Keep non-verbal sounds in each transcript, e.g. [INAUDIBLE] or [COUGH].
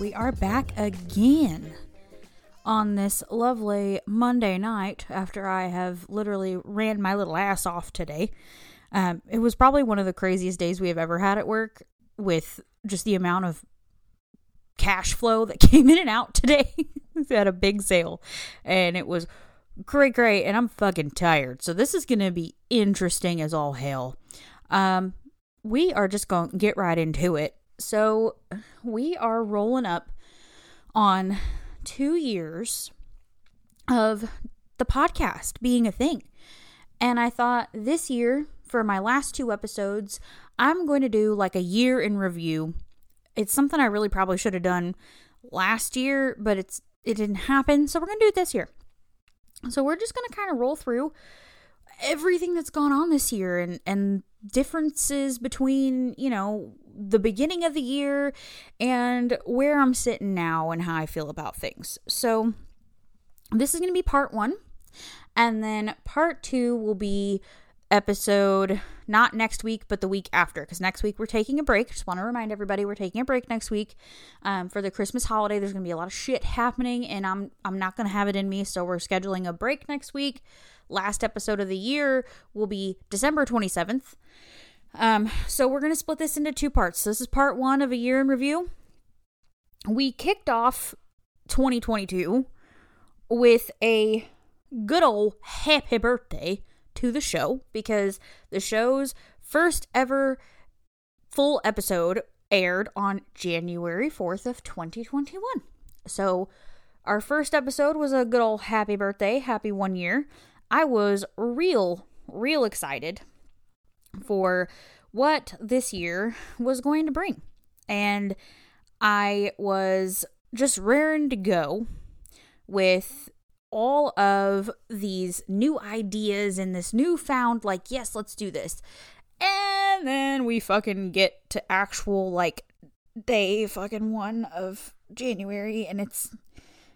We are back again on this lovely Monday night after I have literally ran my little ass off today. Um, it was probably one of the craziest days we have ever had at work with just the amount of cash flow that [LAUGHS] came in and out today. [LAUGHS] we had a big sale and it was great, great. And I'm fucking tired. So this is going to be interesting as all hell. Um, we are just going to get right into it. So we are rolling up on two years of the podcast being a thing. And I thought this year, for my last two episodes, I'm going to do like a year in review. It's something I really probably should have done last year, but it's it didn't happen, so we're going to do it this year. So we're just going to kind of roll through everything that's gone on this year and and differences between, you know, the beginning of the year and where I'm sitting now and how I feel about things. So this is going to be part 1 and then part 2 will be episode not next week but the week after because next week we're taking a break. Just want to remind everybody we're taking a break next week um, for the christmas holiday. There's going to be a lot of shit happening and i'm i'm not going to have it in me so we're scheduling a break next week. Last episode of the year will be december 27th um, so we're going to split this into two parts. So this is part one of a year in review. We kicked off 2022 with a good old happy birthday to the show because the show's first ever full episode aired on January 4th of 2021. So our first episode was a good old happy birthday, happy 1 year. I was real real excited for what this year was going to bring. And I was just raring to go with all of these new ideas and this newfound, like, yes, let's do this. And then we fucking get to actual, like, day fucking one of January, and it's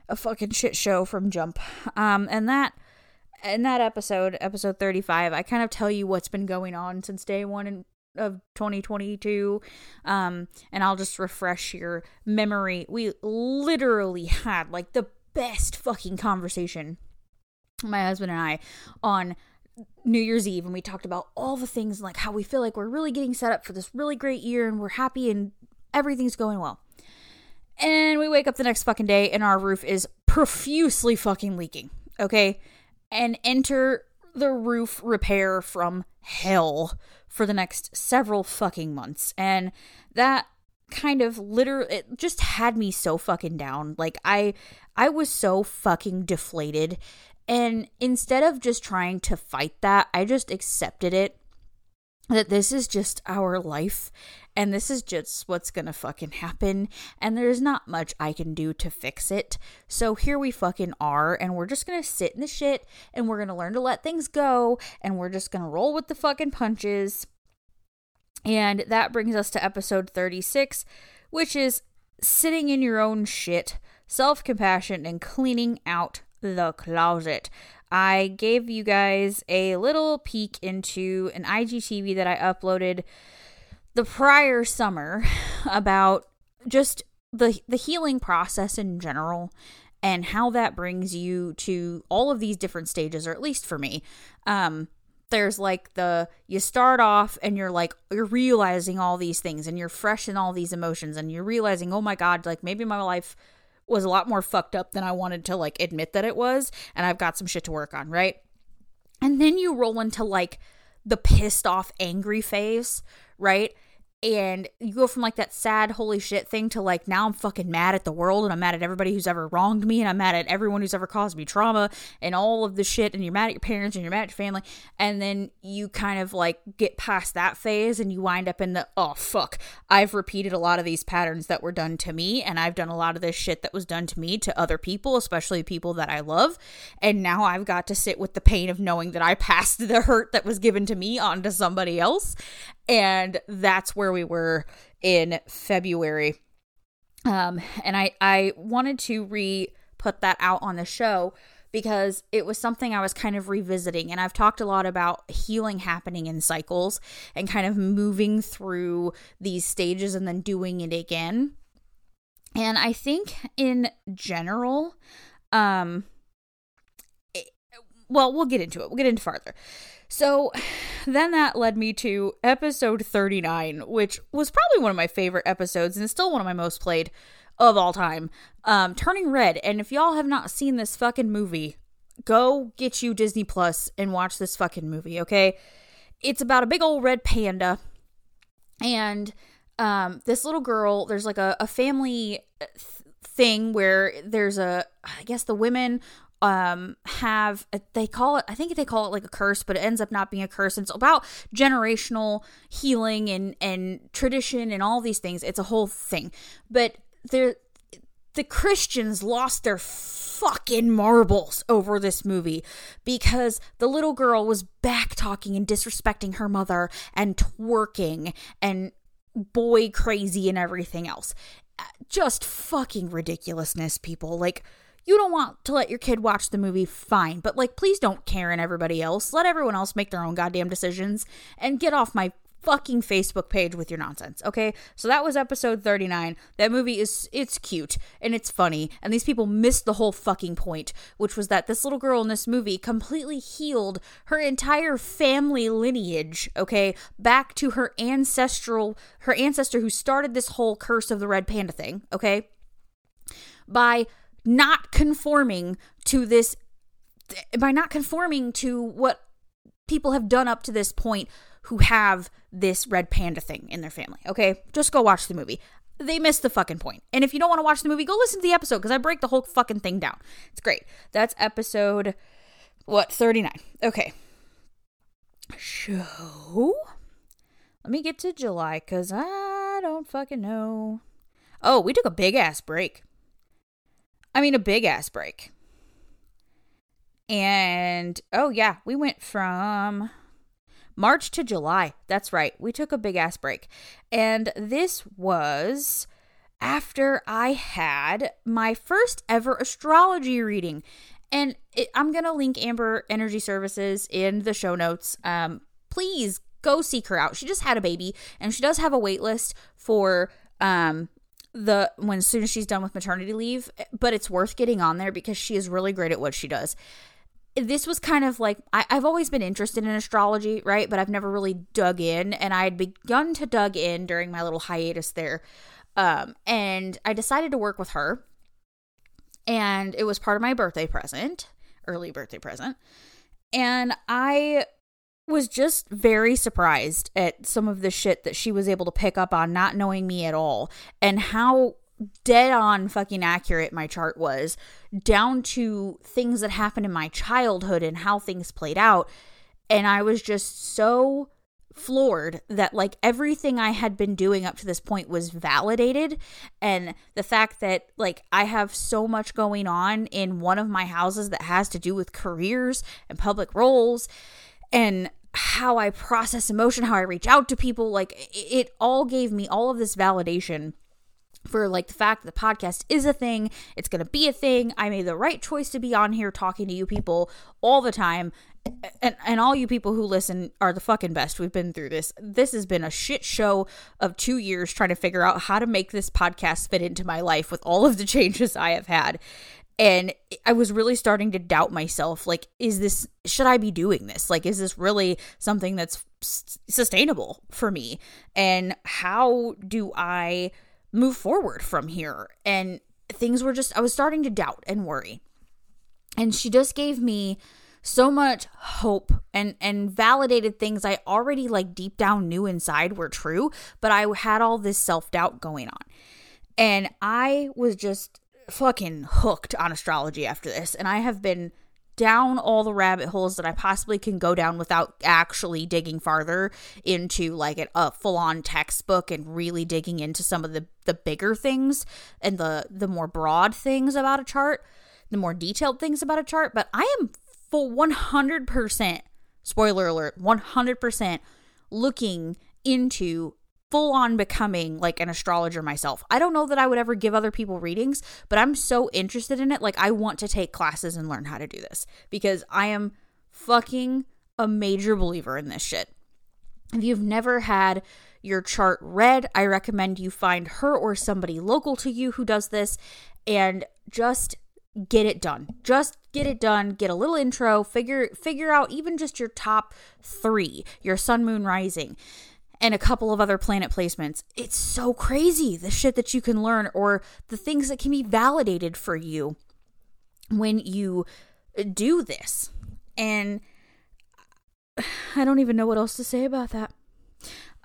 a fucking shit show from Jump. Um, and that. In that episode, episode 35, I kind of tell you what's been going on since day one in, of 2022 um and I'll just refresh your memory. We literally had like the best fucking conversation, my husband and I, on New Year's Eve, and we talked about all the things like how we feel like we're really getting set up for this really great year and we're happy and everything's going well. And we wake up the next fucking day and our roof is profusely fucking leaking, okay? And enter the roof repair from hell for the next several fucking months. And that kind of literally it just had me so fucking down. Like I I was so fucking deflated and instead of just trying to fight that, I just accepted it that this is just our life and this is just what's gonna fucking happen and there's not much I can do to fix it. So here we fucking are and we're just gonna sit in the shit and we're gonna learn to let things go and we're just gonna roll with the fucking punches and that brings us to episode 36, which is sitting in your own shit, self compassion, and cleaning out the closet. I gave you guys a little peek into an IGTV that I uploaded the prior summer [LAUGHS] about just the the healing process in general and how that brings you to all of these different stages or at least for me um there's like the you start off and you're like you're realizing all these things and you're fresh in all these emotions and you're realizing oh my god like maybe my life was a lot more fucked up than I wanted to like admit that it was and I've got some shit to work on, right? And then you roll into like the pissed off angry phase, right? And you go from like that sad holy shit thing to like now I'm fucking mad at the world and I'm mad at everybody who's ever wronged me and I'm mad at everyone who's ever caused me trauma and all of the shit and you're mad at your parents and you're mad at your family. And then you kind of like get past that phase and you wind up in the oh fuck. I've repeated a lot of these patterns that were done to me and I've done a lot of this shit that was done to me to other people especially people that I love. And now I've got to sit with the pain of knowing that I passed the hurt that was given to me onto somebody else and that's where we were in February. Um, and I I wanted to re put that out on the show because it was something I was kind of revisiting. And I've talked a lot about healing happening in cycles and kind of moving through these stages and then doing it again. And I think in general, um, it, well, we'll get into it. We'll get into farther. So [SIGHS] then that led me to episode 39, which was probably one of my favorite episodes and it's still one of my most played of all time. Um, Turning Red. And if y'all have not seen this fucking movie, go get you Disney Plus and watch this fucking movie, okay? It's about a big old red panda. And um, this little girl, there's like a, a family th- thing where there's a, I guess the women um have they call it i think they call it like a curse but it ends up not being a curse it's about generational healing and and tradition and all these things it's a whole thing but there the Christians lost their fucking marbles over this movie because the little girl was back talking and disrespecting her mother and twerking and boy crazy and everything else. Just fucking ridiculousness, people. Like, you don't want to let your kid watch the movie, fine, but like, please don't care and everybody else. Let everyone else make their own goddamn decisions and get off my fucking Facebook page with your nonsense. Okay? So that was episode 39. That movie is it's cute and it's funny and these people missed the whole fucking point, which was that this little girl in this movie completely healed her entire family lineage, okay? Back to her ancestral her ancestor who started this whole curse of the red panda thing, okay? By not conforming to this by not conforming to what people have done up to this point who have this red panda thing in their family. Okay, just go watch the movie. They missed the fucking point. And if you don't want to watch the movie, go listen to the episode because I break the whole fucking thing down. It's great. That's episode what 39. Okay. Show. Let me get to July because I don't fucking know. Oh, we took a big ass break. I mean, a big ass break. And oh, yeah, we went from March to July. That's right. We took a big ass break. And this was after I had my first ever astrology reading. And it, I'm going to link Amber Energy Services in the show notes. Um, please go seek her out. She just had a baby and she does have a wait list for um the when as soon as she's done with maternity leave, but it's worth getting on there because she is really great at what she does this was kind of like I, have always been interested in astrology, right? But I've never really dug in, and I had begun to dug in during my little hiatus there. Um, and I decided to work with her, and it was part of my birthday present, early birthday present, and I was just very surprised at some of the shit that she was able to pick up on, not knowing me at all, and how dead on fucking accurate my chart was down to things that happened in my childhood and how things played out. And i was just so floored that like everything i had been doing up to this point was validated. And the fact that like i have so much going on in one of my houses that has to do with careers and public roles and how i process emotion how i reach out to people like it all gave me all of this validation for like the fact that the podcast is a thing, it's going to be a thing. I made the right choice to be on here talking to you people all the time. And and all you people who listen are the fucking best. We've been through this. This has been a shit show of 2 years trying to figure out how to make this podcast fit into my life with all of the [LAUGHS] changes I have had. And I was really starting to doubt myself like is this should I be doing this? Like is this really something that's sustainable for me? And how do I move forward from here. And things were just, I was starting to doubt and worry. And she just gave me so much hope and and validated things I already like deep down knew inside were true, but I had all this self-doubt going on. And I was just fucking hooked on astrology after this, and I have been down all the rabbit holes that I possibly can go down without actually digging farther into like a full on textbook and really digging into some of the the bigger things and the the more broad things about a chart, the more detailed things about a chart, but I am full 100% spoiler alert, 100% looking into full on becoming like an astrologer myself. I don't know that I would ever give other people readings, but I'm so interested in it. Like, I want to take classes and learn how to do this because I am fucking a major believer in this shit. If you've never had your chart read, I recommend you find her or somebody local to you who does this and just get it done. Just get it done, get a little intro, figure figure out even just your top 3, your sun moon rising and a couple of other planet placements. It's so crazy the shit that you can learn or the things that can be validated for you when you do this. And [SIGHS] I don't even know what else to say about that.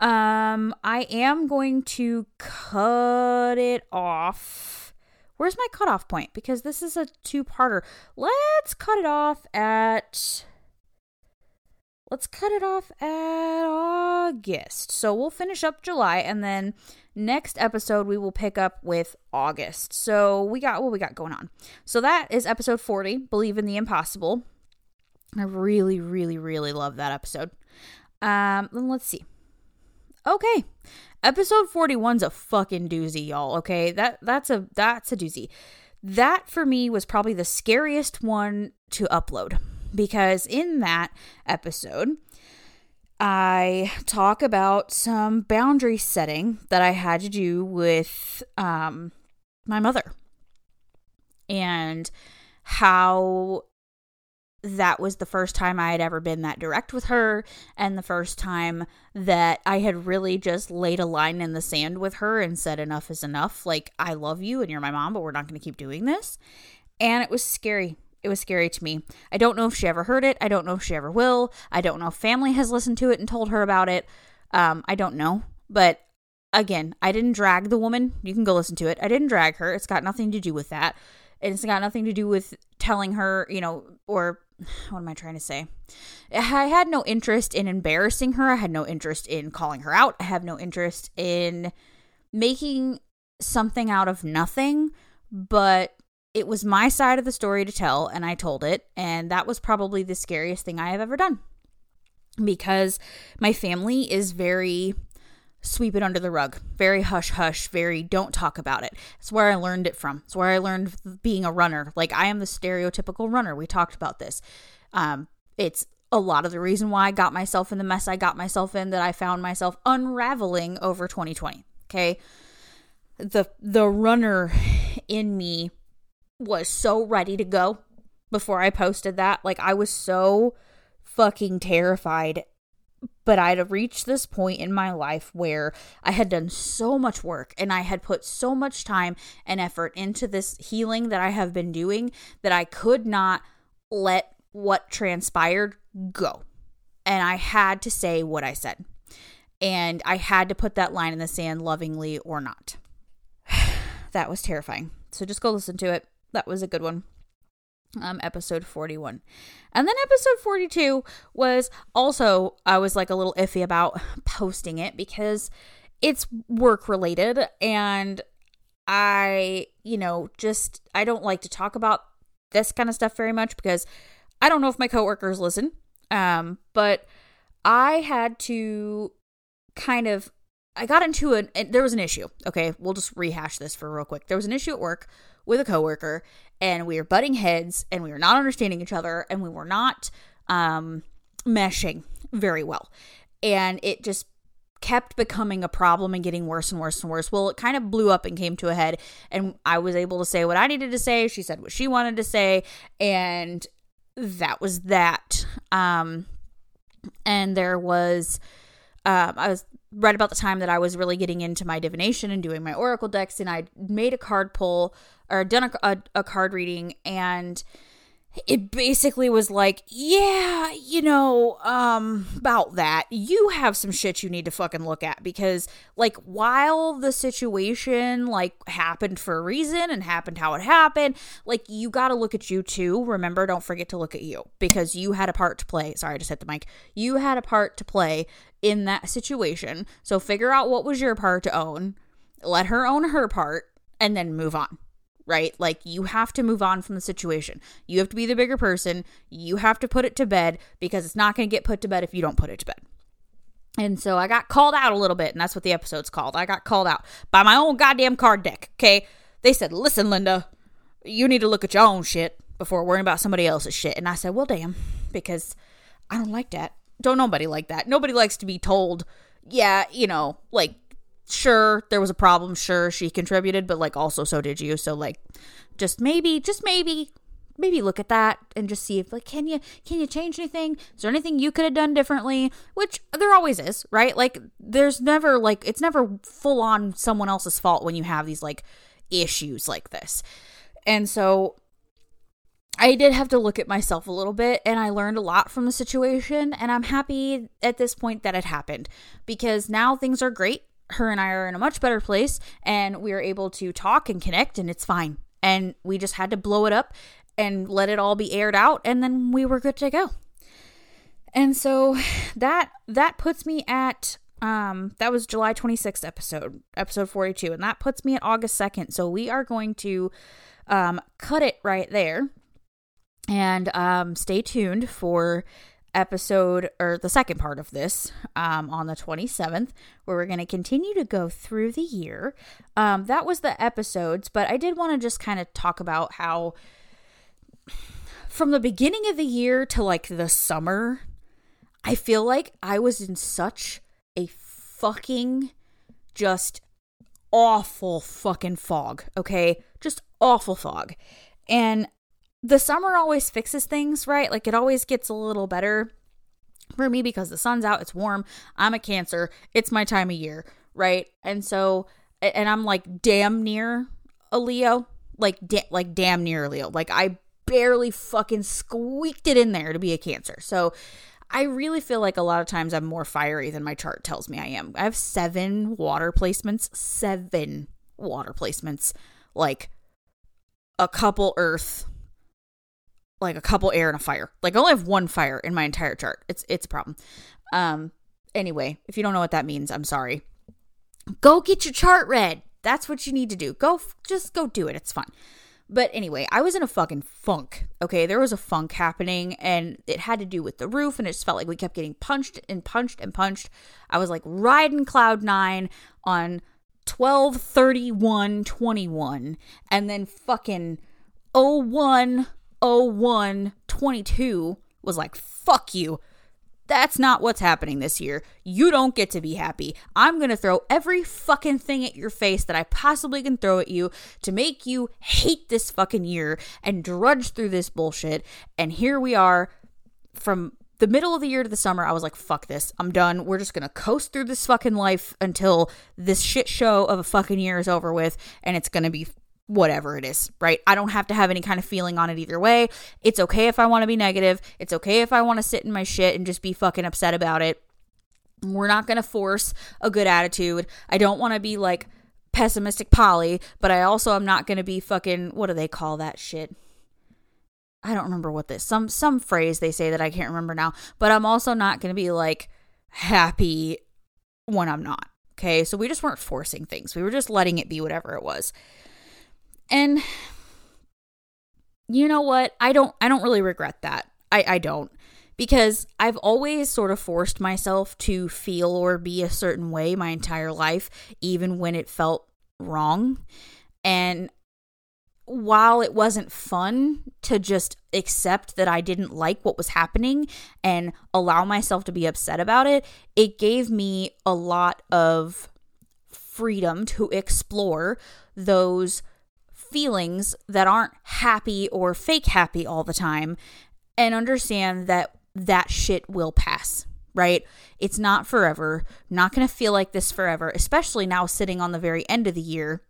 Um, I am going to cut it off. Where's my cutoff point? Because this is a two parter. Let's cut it off at. Let's cut it off at August. So we'll finish up July and then next episode we will pick up with August. So we got what we got going on. So that is episode 40, Believe in the Impossible. I really, really, really love that episode. Um, let's see. Okay. Episode 41's a fucking doozy, y'all. Okay. That that's a that's a doozy. That for me was probably the scariest one to upload because in that episode I talk about some boundary setting that I had to do with um my mother and how that was the first time I had ever been that direct with her, and the first time that I had really just laid a line in the sand with her and said, Enough is enough. Like, I love you and you're my mom, but we're not going to keep doing this. And it was scary. It was scary to me. I don't know if she ever heard it. I don't know if she ever will. I don't know if family has listened to it and told her about it. Um, I don't know. But again, I didn't drag the woman. You can go listen to it. I didn't drag her. It's got nothing to do with that. It's got nothing to do with telling her, you know, or [SIGHS] what am I trying to say? I had no interest in embarrassing her. I had no interest in calling her out. I have no interest in making something out of nothing, but it was my side of the story to tell, and I told it. And that was probably the scariest thing I have ever done because my family is very sweep it under the rug. Very hush hush, very don't talk about it. It's where I learned it from. It's where I learned being a runner. Like I am the stereotypical runner. We talked about this. Um, it's a lot of the reason why I got myself in the mess I got myself in that I found myself unraveling over 2020. Okay. The the runner in me was so ready to go before I posted that. Like I was so fucking terrified but I'd reached this point in my life where I had done so much work and I had put so much time and effort into this healing that I have been doing that I could not let what transpired go. And I had to say what I said. And I had to put that line in the sand lovingly or not. [SIGHS] that was terrifying. So just go listen to it. That was a good one. Um episode 41 and then episode 42 was also i was like a little iffy about posting it because it's work related and i you know just i don't like to talk about this kind of stuff very much because i don't know if my coworkers listen. Um but i had to kind of i got into an and there was an issue okay we'll just rehash this for real quick there was an issue at work with a coworker and we were butting heads and we were not understanding each other and we were not um, meshing very well. And it just kept becoming a problem and getting worse and worse and worse. Well, it kind of blew up and came to a head, and I was able to say what I needed to say. She said what she wanted to say, and that was that. Um, and there was, um, I was right about the time that I was really getting into my divination and doing my oracle decks, and I made a card pull or done a, a, a card reading, and it basically was like, yeah, you know, um, about that. You have some shit you need to fucking look at because, like, while the situation, like, happened for a reason and happened how it happened, like, you got to look at you too. Remember, don't forget to look at you because you had a part to play. Sorry, I just hit the mic. You had a part to play in that situation. So figure out what was your part to own, let her own her part, and then move on right? Like you have to move on from the situation. You have to be the bigger person. You have to put it to bed because it's not going to get put to bed if you don't put it to bed. And so I got called out a little bit, and that's what the episode's called. I got called out by my own goddamn card deck. Okay. They said, listen, Linda, you need to look at your own shit before worrying about somebody else's shit. And I said, well, damn, because I don't like that. Don't nobody like that. Nobody likes to be told, yeah, you know, like, sure, there was a problem. Sure, she contributed, but like, also, so did you. So, like, just maybe, just maybe maybe look at that and just see if like can you can you change anything is there anything you could have done differently which there always is right like there's never like it's never full on someone else's fault when you have these like issues like this and so I did have to look at myself a little bit and I learned a lot from the situation and I'm happy at this point that it happened because now things are great her and I are in a much better place and we are able to talk and connect and it's fine and we just had to blow it up and let it all be aired out and then we were good to go. And so that that puts me at um that was July 26th episode, episode 42 and that puts me at August 2nd. So we are going to um cut it right there. And um stay tuned for episode or the second part of this um, on the 27th where we're going to continue to go through the year um, that was the episodes but i did want to just kind of talk about how from the beginning of the year to like the summer, I feel like I was in such a fucking just awful fucking fog, okay? Just awful fog. And the summer always fixes things, right? Like it always gets a little better for me because the sun's out, it's warm. I'm a Cancer, it's my time of year, right? And so, and I'm like damn near a Leo, like da- like damn near a Leo. Like I barely fucking squeaked it in there to be a Cancer. So I really feel like a lot of times I'm more fiery than my chart tells me I am. I have seven water placements, seven water placements, like a couple earth, like a couple air and a fire. Like I only have one fire in my entire chart. It's it's a problem. Um anyway, if you don't know what that means, I'm sorry. Go get your chart read. That's what you need to do. Go just go do it. It's fun. But anyway, I was in a fucking funk. Okay, there was a funk happening and it had to do with the roof and it just felt like we kept getting punched and punched and punched. I was like riding cloud 9 on 12 31 21 and then fucking 01 01 22 was like fuck you that's not what's happening this year. You don't get to be happy. I'm going to throw every fucking thing at your face that I possibly can throw at you to make you hate this fucking year and drudge through this bullshit. And here we are from the middle of the year to the summer. I was like, fuck this. I'm done. We're just going to coast through this fucking life until this shit show of a fucking year is over with and it's going to be whatever it is, right? I don't have to have any kind of feeling on it either way. It's okay if I want to be negative. It's okay if I want to sit in my shit and just be fucking upset about it. We're not going to force a good attitude. I don't want to be like pessimistic Polly, but I also am not going to be fucking what do they call that shit? I don't remember what this some some phrase they say that I can't remember now, but I'm also not going to be like happy when I'm not. Okay? So we just weren't forcing things. We were just letting it be whatever it was. And you know what? I don't I don't really regret that. I I don't because I've always sort of forced myself to feel or be a certain way my entire life even when it felt wrong. And while it wasn't fun to just accept that I didn't like what was happening and allow myself to be upset about it, it gave me a lot of freedom to explore those feelings that aren't happy or fake happy all the time and understand that that shit will pass, right? It's not forever. not going to feel like this forever, especially now sitting on the very end of the year,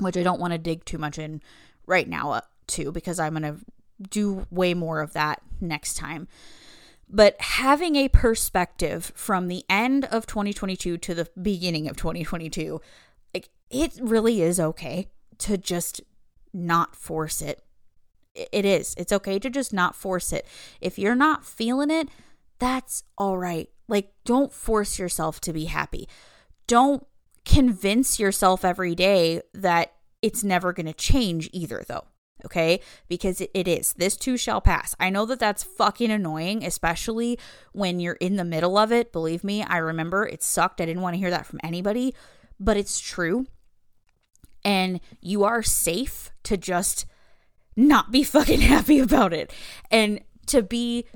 which I don't want to dig too much in right now uh, too because I'm going to do way more of that next time. But having a perspective from the end of 2022 to the beginning of 2022, like it really is okay to just not force it. It is. It's okay to just not force it. If you're not feeling it, that's all right. Like, don't force yourself to be happy. Don't convince yourself every day that it's never going to change either, though. okay? Because it, is. This too shall pass. I know that that's fucking annoying, especially when you're in the middle of it. Believe me, I remember it sucked. I didn't want to hear that from anybody, but it's true. And you are safe to just not be [LAUGHS] fucking happy about it. And to be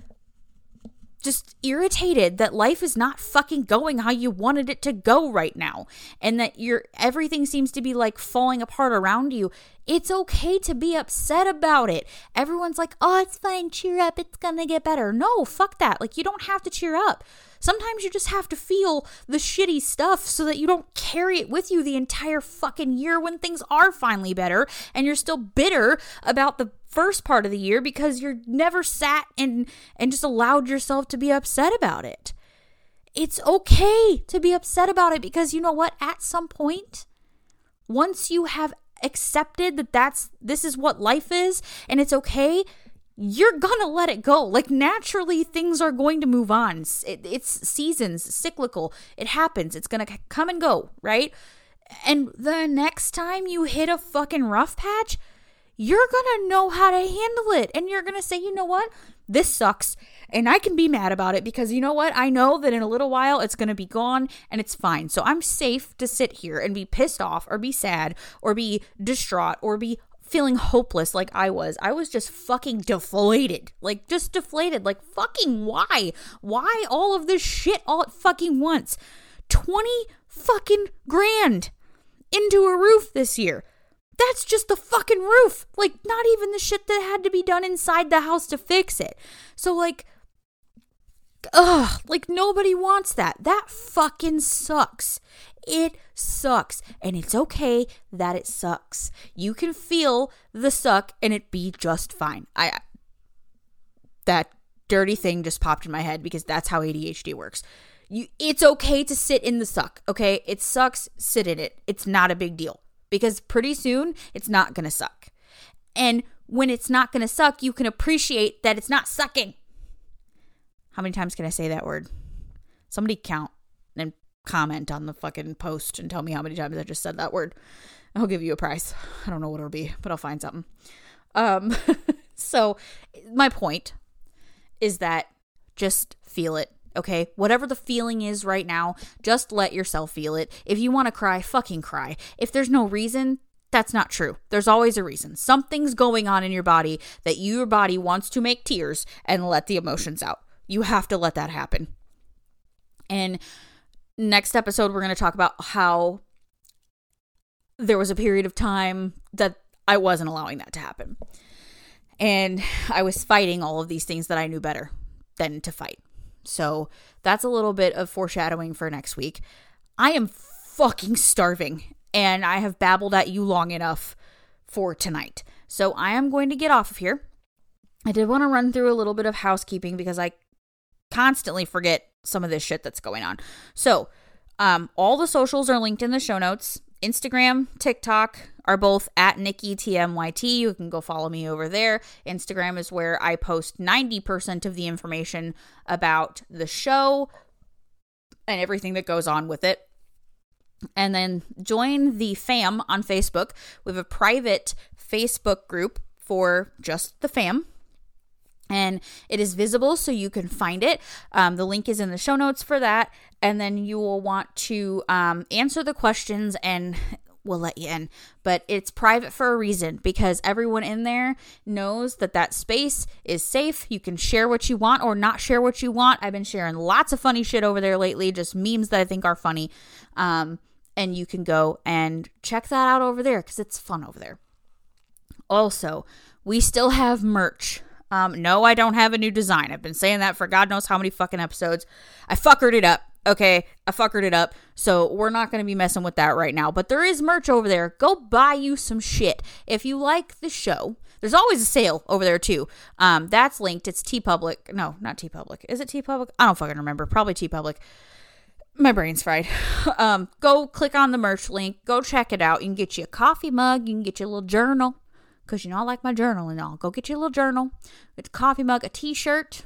just irritated that life is not fucking going how you wanted it to go right now. And that your everything seems to be like falling apart around you it's okay to be upset about it. Everyone's like oh it's fine cheer up it's gonna get better. No fuck that. Like you don't have to cheer up. Sometimes you just have to feel the shitty stuff so that you don't carry it with you the entire fucking year when things are finally better and you're still bitter about the first part of the year because you're never sat and and just allowed yourself to be upset about it. It's okay to be upset about it because you know what? At some point once you have accepted that that's this is what life is and it's okay you're gonna let it go like naturally things are going to move on it, it's seasons cyclical it happens it's gonna come and go right and the next time you hit a fucking rough patch you're gonna know how to handle it. And you're gonna say, you know what? This sucks. And I can be mad about it because you know what? I know that in a little while it's gonna be gone and it's fine. So I'm safe to sit here and be pissed off or be sad or be distraught or be feeling hopeless like I was. I was just fucking deflated. Like just deflated. Like fucking why? Why all of this shit all at fucking once? 20 fucking grand into a roof this year. That's just the fucking roof. Like, not even the shit that had to be done inside the house to fix it. So, like, ugh, like nobody wants that. That fucking sucks. It sucks. And it's okay that it sucks. You can feel the suck and it be just fine. I, that dirty thing just popped in my head because that's how ADHD works. You, it's okay to sit in the suck, okay? It sucks, sit in it. It's not a big deal because pretty soon it's not going to suck. And when it's not going to suck, you can appreciate that it's not sucking. How many times can I say that word? Somebody count and comment on the fucking post and tell me how many times I just said that word. I'll give you a prize. I don't know what it'll be, but I'll find something. Um [LAUGHS] so my point is that just feel it okay? Whatever the feeling is right now, just let yourself feel it. If you want to cry, fucking cry. If there's no reason, that's not true. There's always a reason. Something's going on in your body that your body wants to make tears and let the emotions out. You have to let that happen. And next episode, we're going to talk about how there was a period of time that I wasn't allowing that to happen. And I was fighting all of these things that I knew better than to fight. So that's a little bit of foreshadowing for next week. I am fucking starving and I have babbled at you long enough for tonight. So I am going to get off of here. I did want to run through a little bit of housekeeping because I constantly forget some of this shit that's going on. So, um, all the socials are linked in the show notes. Instagram, TikTok are both at Niki TMYT. You can go follow me over there. Instagram is where I post 90% of the information about the show and everything that goes on with it. And then join the fam on Facebook. We have a private Facebook group for just the fam and it is visible so you can find it. Um, the link is in the show notes for that. And then you will want to um, answer the questions and we'll let you in. But it's private for a reason because everyone in there knows that that space is safe. You can share what you want or not share what you want. I've been sharing lots of funny shit over there lately, just memes that I think are funny. Um, and you can go and check that out over there because it's fun over there. Also, we still have merch. Um, no, I don't have a new design. I've been saying that for God knows how many fucking episodes. I fuckered it up. Okay, I fuckered it up. So we're not going to be messing with that right now. But there is merch over there. Go buy you some shit. If you like the show, there's always a sale over there too. Um, that's linked. It's T TeePublic. No, not T TeePublic. Is it T TeePublic? I don't fucking remember. Probably T TeePublic. My brain's fried. [LAUGHS] Um, go click on the merch link. Go check it out. You can get you a coffee mug. You can get you a little journal because you know I like my journal and all. Go get you a little journal, get a coffee mug, a T-shirt,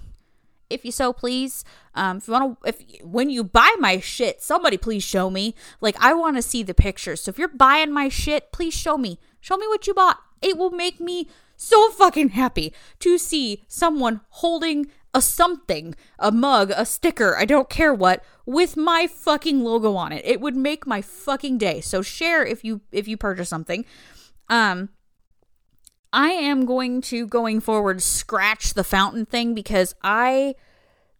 if you so please. Um, if you want to, if when you buy my shit, somebody please show me. Like I want to see the pictures. So if you're buying my shit, please show me. Show me what you bought. It will make me so fucking happy to see someone holding a something, a mug, a sticker, I don't care what, with my fucking logo on it. It would make my fucking day. So share if you if you purchase something. Um I am going to going forward scratch the fountain thing because I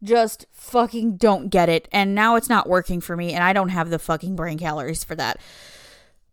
just fucking don't get it and now it's not working for me and I don't have the fucking brain calories for that.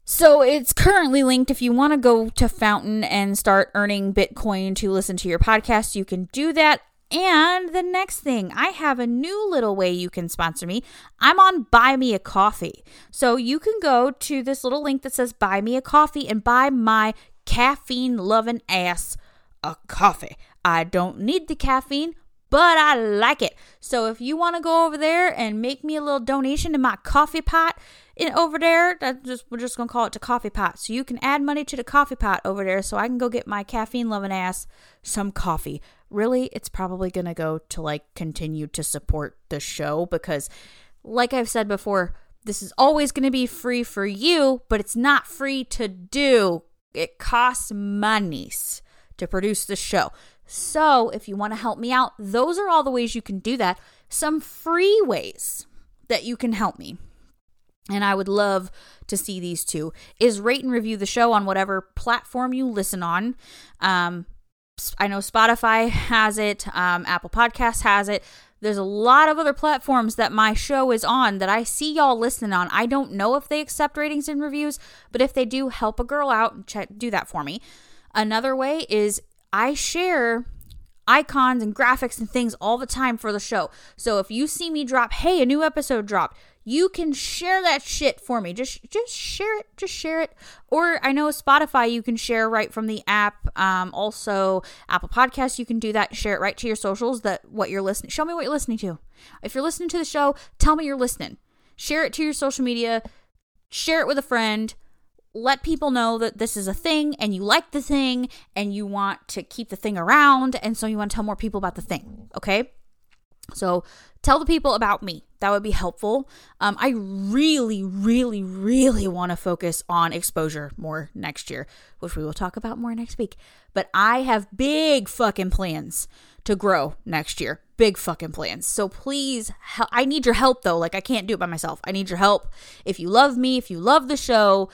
So it's currently linked. If you want to go to Fountain and start earning Bitcoin to listen to your podcast, you can do that. And the next thing, I have a new little way you can sponsor me. I'm on Buy Me a Coffee. So you can go to this little link that says Buy Me a Coffee and buy my caffeine loving ass a coffee. I don't need the caffeine, but I like it. So if you want to go over there and make me a little donation to my coffee pot in over there, that just we're just gonna call it the coffee pot. So you can add money to the coffee pot over there, so I can go get my caffeine loving ass some coffee really it's probably to go to like continue to support the show because like I've said before, this is always to be free for you, but it's not free to do. It costs monies to produce the show. So, if you want to help me out, those are all the ways you can do that. Some free ways that you can help me. And I would love to see these two is rate and review the show on whatever platform you listen on. Um, I know Spotify has it, um, Apple Podcasts has it. There's a lot of other platforms that my show is on that I see y'all listening on. I don't know if they accept ratings and reviews, but if they do, help a girl out and check, do that for me. Another way is I share icons and graphics and things all the time for the show. So if you see me drop, hey, a new episode dropped, you can share that shit for me. Just just share it. Just share it. Or I know Spotify you can share right from the app. Um, also Apple Podcasts you can do that. Share it right to your socials. That what you're listening. Show me what you're listening to. If you're listening to the show, tell me you're listening. Share it to your social media. Share it with a friend. Let people know that this is a thing and you like the thing and you want to keep the thing around and so you want to tell more people about the thing. Okay? So tell the people about me. That would be helpful. Um, I really, really, really want to focus on exposure more next year, which we will talk about more next week. But I have big fucking plans to grow next year. Big fucking plans. So please, I need your help though. Like, I can't do it by myself. I need your help. If you love me, if you love the show,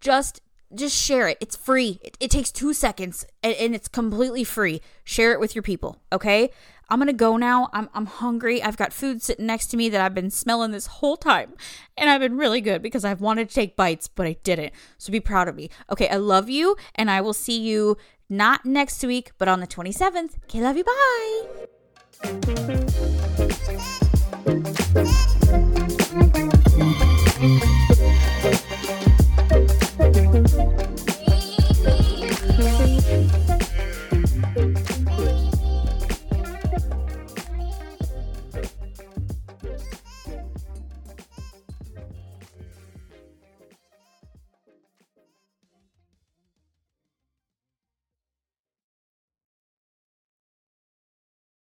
just just share it. It's free. It, it takes two seconds and, and, it's completely free. Share it with your people, okay? I'm gonna go now. I'm, I'm hungry. I've got food sitting next to me that I've been smelling this whole time. And I've been really good because I've wanted to take bites, but I didn't. So be proud of me. Okay, I love you, and I will see you not next week, but on the 27th. Okay, love you. Bye.